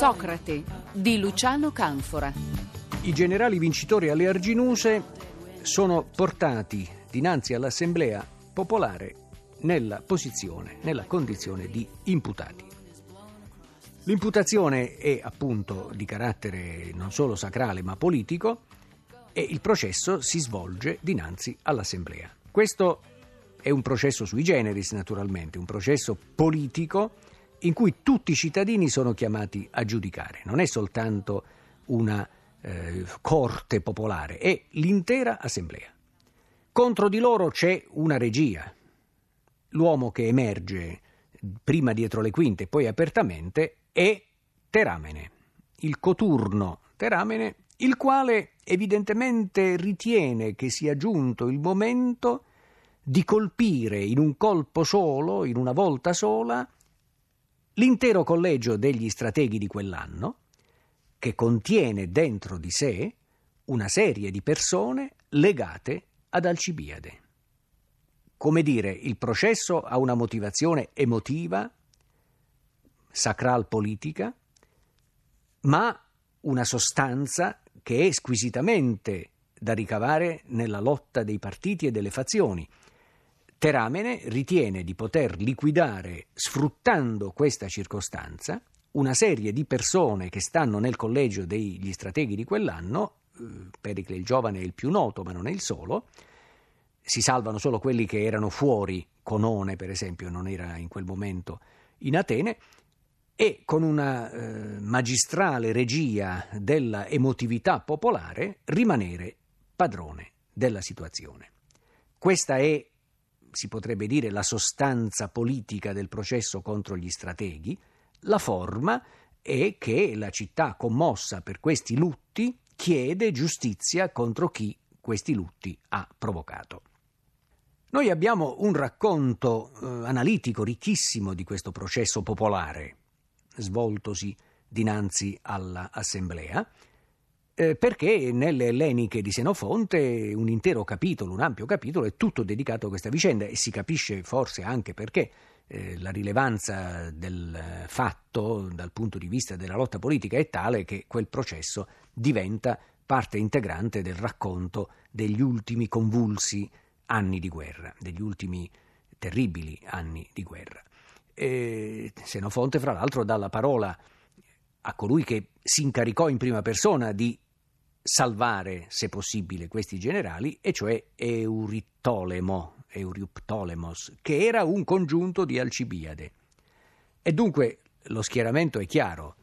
Socrate di Luciano Canfora. I generali vincitori alle Arginuse sono portati dinanzi all'Assemblea popolare nella posizione, nella condizione di imputati. L'imputazione è appunto di carattere non solo sacrale ma politico e il processo si svolge dinanzi all'Assemblea. Questo è un processo sui generis naturalmente, un processo politico in cui tutti i cittadini sono chiamati a giudicare. Non è soltanto una eh, corte popolare, è l'intera assemblea. Contro di loro c'è una regia. L'uomo che emerge prima dietro le quinte e poi apertamente è Teramene, il coturno Teramene, il quale evidentemente ritiene che sia giunto il momento di colpire in un colpo solo, in una volta sola, l'intero collegio degli strateghi di quell'anno, che contiene dentro di sé una serie di persone legate ad Alcibiade. Come dire, il processo ha una motivazione emotiva, sacral politica, ma una sostanza che è squisitamente da ricavare nella lotta dei partiti e delle fazioni, Teramene ritiene di poter liquidare, sfruttando questa circostanza, una serie di persone che stanno nel collegio degli strateghi di quell'anno, eh, Pericle il giovane è il più noto, ma non è il solo, si salvano solo quelli che erano fuori, Conone per esempio non era in quel momento in Atene, e con una eh, magistrale regia della emotività popolare rimanere padrone della situazione. Questa è si potrebbe dire la sostanza politica del processo contro gli strateghi, la forma è che la città commossa per questi lutti chiede giustizia contro chi questi lutti ha provocato. Noi abbiamo un racconto eh, analitico ricchissimo di questo processo popolare svoltosi dinanzi all'assemblea eh, perché nelle Elleniche di Senofonte un intero capitolo, un ampio capitolo, è tutto dedicato a questa vicenda e si capisce forse anche perché eh, la rilevanza del fatto dal punto di vista della lotta politica è tale che quel processo diventa parte integrante del racconto degli ultimi convulsi anni di guerra, degli ultimi terribili anni di guerra. E Senofonte, fra l'altro, dà la parola a colui che si incaricò in prima persona di salvare, se possibile, questi generali, e cioè Euritolemo, Euriuptolemos, che era un congiunto di Alcibiade. E dunque lo schieramento è chiaro.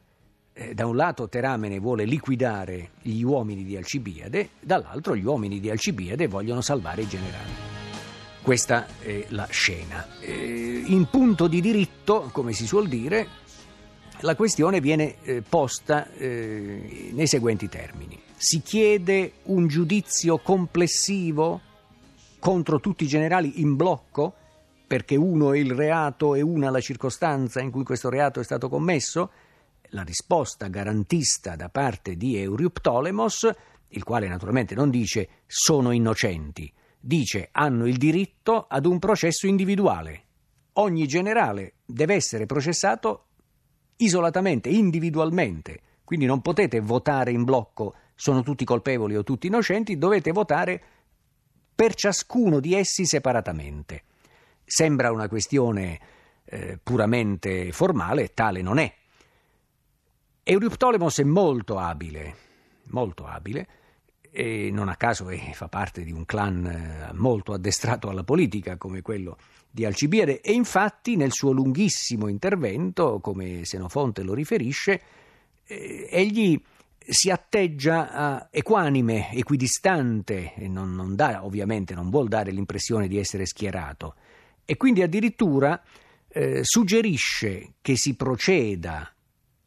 Eh, da un lato Teramene vuole liquidare gli uomini di Alcibiade, dall'altro gli uomini di Alcibiade vogliono salvare i generali. Questa è la scena. Eh, in punto di diritto, come si suol dire, la questione viene eh, posta nei seguenti termini. Si chiede un giudizio complessivo contro tutti i generali in blocco, perché uno è il reato e una la circostanza in cui questo reato è stato commesso? La risposta garantista da parte di Euriuptolemos, il quale naturalmente non dice sono innocenti, dice hanno il diritto ad un processo individuale. Ogni generale deve essere processato isolatamente, individualmente. Quindi non potete votare in blocco sono tutti colpevoli o tutti innocenti, dovete votare per ciascuno di essi separatamente. Sembra una questione eh, puramente formale, tale non è. Euriptolemos è molto abile, molto abile, e non a caso è, fa parte di un clan eh, molto addestrato alla politica come quello di Alcibiade e infatti nel suo lunghissimo intervento, come Senofonte lo riferisce, eh, egli si atteggia equanime, equidistante, non, non dà, ovviamente non vuol dare l'impressione di essere schierato, e quindi addirittura eh, suggerisce che si proceda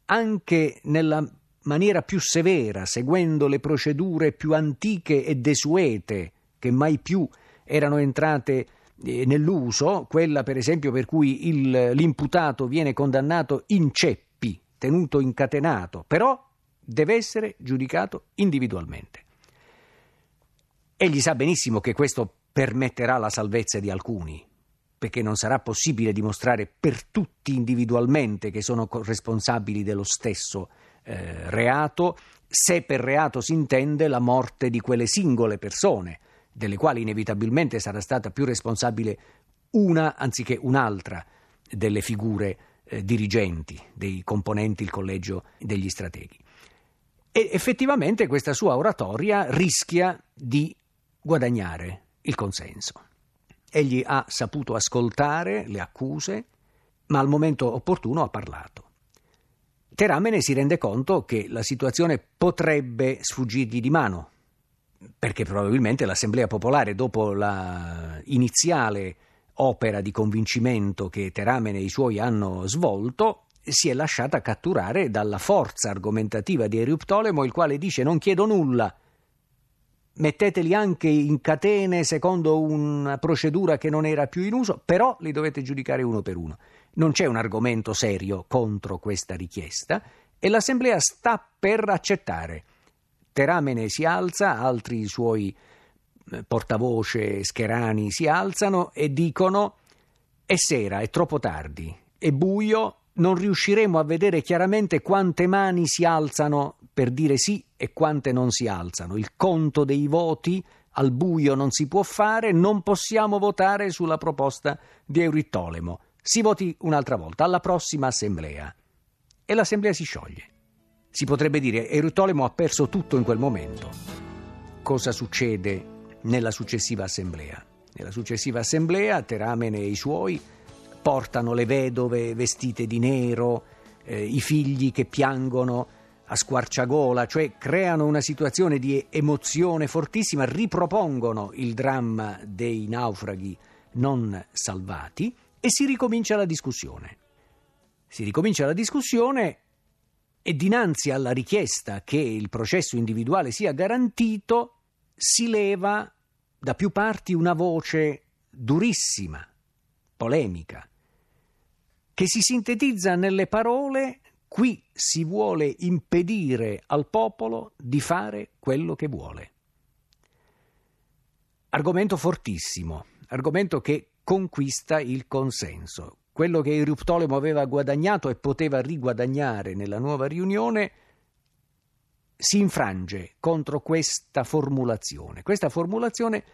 anche nella maniera più severa, seguendo le procedure più antiche e desuete che mai più erano entrate eh, nell'uso, quella per esempio per cui il, l'imputato viene condannato in ceppi, tenuto incatenato, però deve essere giudicato individualmente. Egli sa benissimo che questo permetterà la salvezza di alcuni, perché non sarà possibile dimostrare per tutti individualmente che sono responsabili dello stesso eh, reato, se per reato si intende la morte di quelle singole persone, delle quali inevitabilmente sarà stata più responsabile una anziché un'altra delle figure eh, dirigenti, dei componenti il collegio degli strateghi. E effettivamente questa sua oratoria rischia di guadagnare il consenso. Egli ha saputo ascoltare le accuse, ma al momento opportuno ha parlato. Teramene si rende conto che la situazione potrebbe sfuggirgli di mano, perché probabilmente l'Assemblea Popolare, dopo la iniziale opera di convincimento che Teramene e i suoi hanno svolto, si è lasciata catturare dalla forza argomentativa di Eriuptolemo, il quale dice non chiedo nulla, metteteli anche in catene secondo una procedura che non era più in uso, però li dovete giudicare uno per uno. Non c'è un argomento serio contro questa richiesta e l'Assemblea sta per accettare. Teramene si alza, altri suoi eh, portavoce scherani si alzano e dicono è sera, è troppo tardi, è buio, non riusciremo a vedere chiaramente quante mani si alzano per dire sì e quante non si alzano. Il conto dei voti al buio non si può fare, non possiamo votare sulla proposta di Eurittolemo. Si voti un'altra volta, alla prossima assemblea. E l'assemblea si scioglie. Si potrebbe dire Eurittolemo ha perso tutto in quel momento. Cosa succede nella successiva assemblea? Nella successiva assemblea Teramene e i suoi portano le vedove vestite di nero, eh, i figli che piangono a squarciagola, cioè creano una situazione di emozione fortissima, ripropongono il dramma dei naufraghi non salvati e si ricomincia la discussione. Si ricomincia la discussione e dinanzi alla richiesta che il processo individuale sia garantito si leva da più parti una voce durissima, polemica, che si sintetizza nelle parole Qui si vuole impedire al popolo di fare quello che vuole. Argomento fortissimo, argomento che conquista il consenso. Quello che Eruptolemo aveva guadagnato e poteva riguadagnare nella nuova riunione si infrange contro questa formulazione. Questa formulazione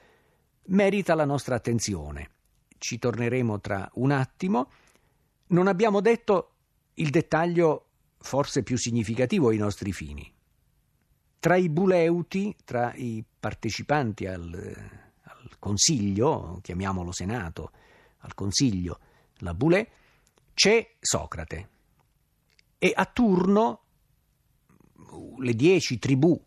merita la nostra attenzione. Ci torneremo tra un attimo. Non abbiamo detto il dettaglio forse più significativo ai nostri fini. Tra i buleuti, tra i partecipanti al, al Consiglio, chiamiamolo Senato, al Consiglio, la Boulé, c'è Socrate. E a turno le dieci tribù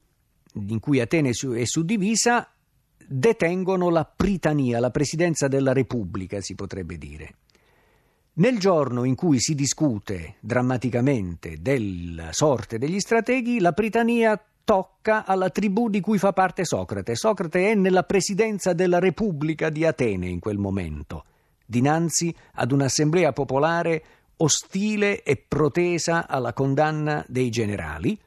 in cui Atene è suddivisa detengono la Pritania, la presidenza della Repubblica, si potrebbe dire. Nel giorno in cui si discute drammaticamente della sorte degli strateghi, la Pritania tocca alla tribù di cui fa parte Socrate. Socrate è nella presidenza della Repubblica di Atene in quel momento, dinanzi ad un'assemblea popolare ostile e protesa alla condanna dei generali,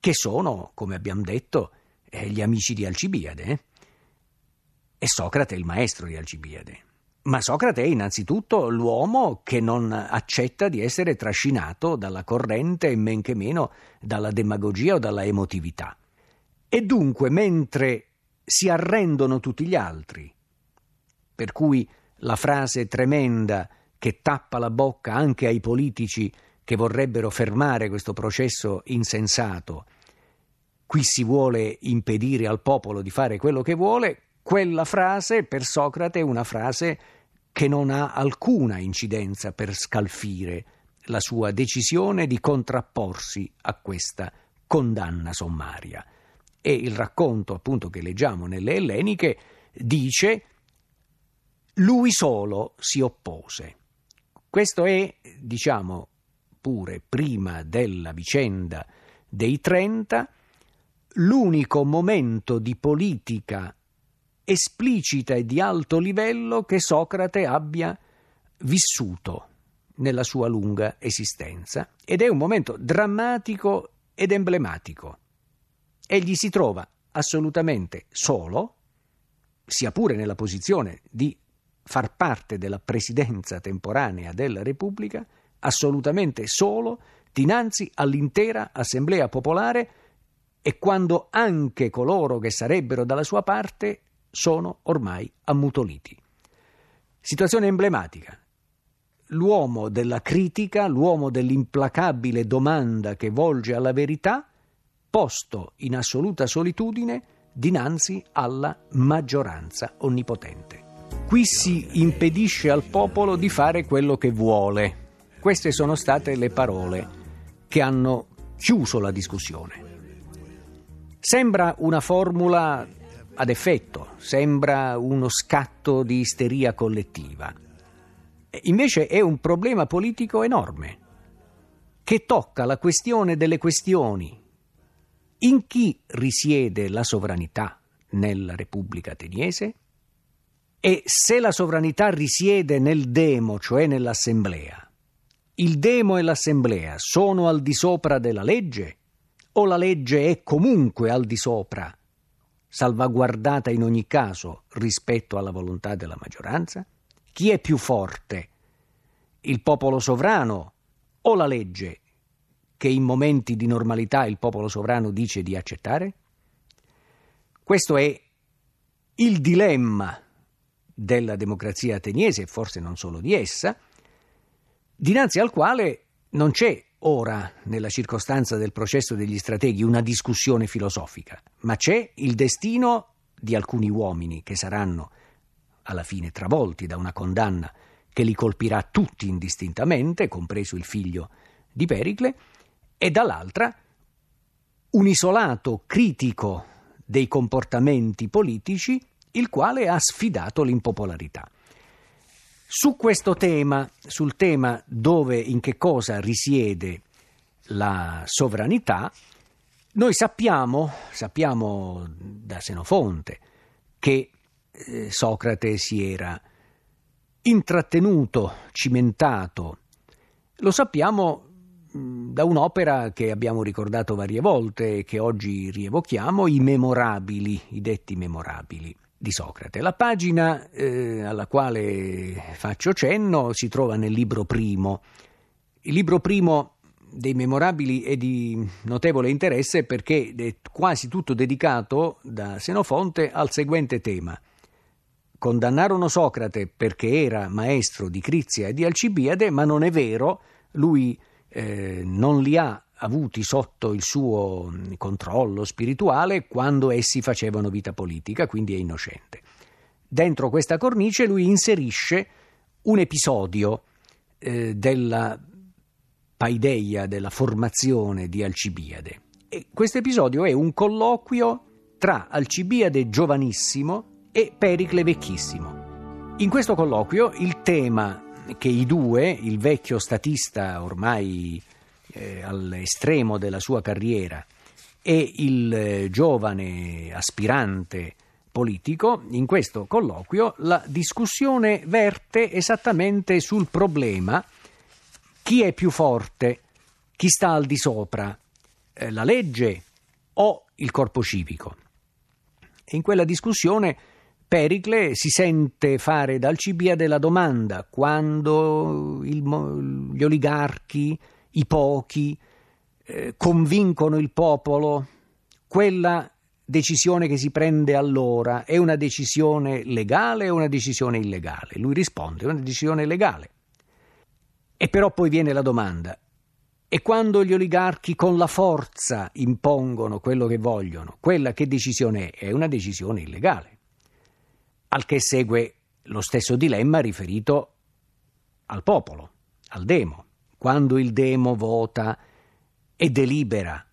che sono, come abbiamo detto, eh, gli amici di Alcibiade. Eh? E Socrate è il maestro di Alcibiade. Ma Socrate è innanzitutto l'uomo che non accetta di essere trascinato dalla corrente e men che meno dalla demagogia o dalla emotività. E dunque, mentre si arrendono tutti gli altri, per cui la frase tremenda che tappa la bocca anche ai politici che vorrebbero fermare questo processo insensato, qui si vuole impedire al popolo di fare quello che vuole, quella frase per Socrate è una frase che non ha alcuna incidenza per scalfire la sua decisione di contrapporsi a questa condanna sommaria. E il racconto appunto che leggiamo nelle Elleniche dice lui solo si oppose. Questo è, diciamo, pure prima della vicenda dei 30, l'unico momento di politica esplicita e di alto livello che Socrate abbia vissuto nella sua lunga esistenza ed è un momento drammatico ed emblematico. Egli si trova assolutamente solo, sia pure nella posizione di far parte della presidenza temporanea della Repubblica, assolutamente solo dinanzi all'intera Assemblea popolare e quando anche coloro che sarebbero dalla sua parte sono ormai ammutoliti. Situazione emblematica. L'uomo della critica, l'uomo dell'implacabile domanda che volge alla verità, posto in assoluta solitudine dinanzi alla maggioranza onnipotente. Qui si impedisce al popolo di fare quello che vuole. Queste sono state le parole che hanno chiuso la discussione. Sembra una formula ad effetto, sembra uno scatto di isteria collettiva. Invece è un problema politico enorme che tocca la questione delle questioni. In chi risiede la sovranità nella Repubblica Ateniese? E se la sovranità risiede nel demo, cioè nell'assemblea, il demo e l'assemblea sono al di sopra della legge? O la legge è comunque al di sopra, salvaguardata in ogni caso rispetto alla volontà della maggioranza? Chi è più forte? Il popolo sovrano o la legge che in momenti di normalità il popolo sovrano dice di accettare? Questo è il dilemma della democrazia ateniese, e forse non solo di essa, dinanzi al quale non c'è ora, nella circostanza del processo degli strateghi, una discussione filosofica, ma c'è il destino di alcuni uomini che saranno alla fine travolti da una condanna che li colpirà tutti indistintamente, compreso il figlio di Pericle, e dall'altra un isolato critico dei comportamenti politici, il quale ha sfidato l'impopolarità. Su questo tema, sul tema dove, in che cosa risiede la sovranità, noi sappiamo, sappiamo da Senofonte che eh, Socrate si era intrattenuto, cimentato, lo sappiamo da un'opera che abbiamo ricordato varie volte e che oggi rievochiamo, i memorabili, i detti memorabili di Socrate. La pagina eh, alla quale faccio cenno si trova nel libro primo. Il libro primo dei memorabili è di notevole interesse perché è quasi tutto dedicato da Senofonte al seguente tema. Condannarono Socrate perché era maestro di Crizia e di Alcibiade, ma non è vero, lui eh, non li ha avuti sotto il suo controllo spirituale quando essi facevano vita politica, quindi è innocente. Dentro questa cornice lui inserisce un episodio eh, della paideia, della formazione di Alcibiade. E questo episodio è un colloquio tra Alcibiade giovanissimo e Pericle vecchissimo. In questo colloquio il tema che i due, il vecchio statista ormai eh, all'estremo della sua carriera e il eh, giovane aspirante politico, in questo colloquio la discussione verte esattamente sul problema chi è più forte, chi sta al di sopra, eh, la legge o il corpo civico. E in quella discussione Pericle si sente fare dal Alcibiade la domanda quando il, gli oligarchi i pochi, eh, convincono il popolo, quella decisione che si prende allora è una decisione legale o una decisione illegale? Lui risponde, è una decisione legale. E però poi viene la domanda, e quando gli oligarchi con la forza impongono quello che vogliono, quella che decisione è? È una decisione illegale. Al che segue lo stesso dilemma riferito al popolo, al demo quando il demo vota e delibera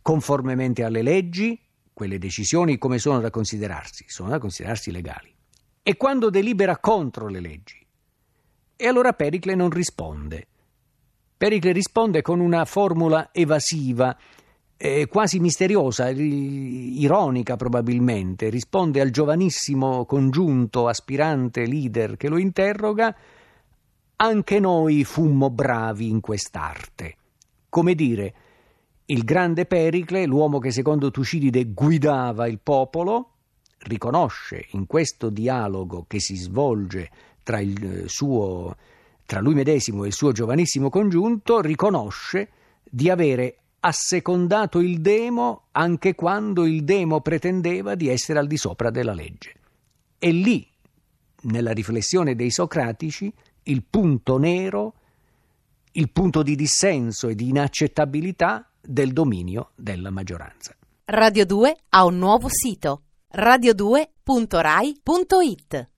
conformemente alle leggi, quelle decisioni come sono da considerarsi? Sono da considerarsi legali. E quando delibera contro le leggi? E allora Pericle non risponde. Pericle risponde con una formula evasiva, eh, quasi misteriosa, ironica probabilmente, risponde al giovanissimo congiunto aspirante leader che lo interroga, anche noi fummo bravi in quest'arte. Come dire, il grande Pericle, l'uomo che secondo Tucidide guidava il popolo, riconosce in questo dialogo che si svolge tra, suo, tra lui medesimo e il suo giovanissimo congiunto, riconosce di avere assecondato il demo anche quando il demo pretendeva di essere al di sopra della legge. E lì, nella riflessione dei socratici, il punto nero, il punto di dissenso e di inaccettabilità del dominio della maggioranza. Radio 2 ha un nuovo sito radio2.rai.it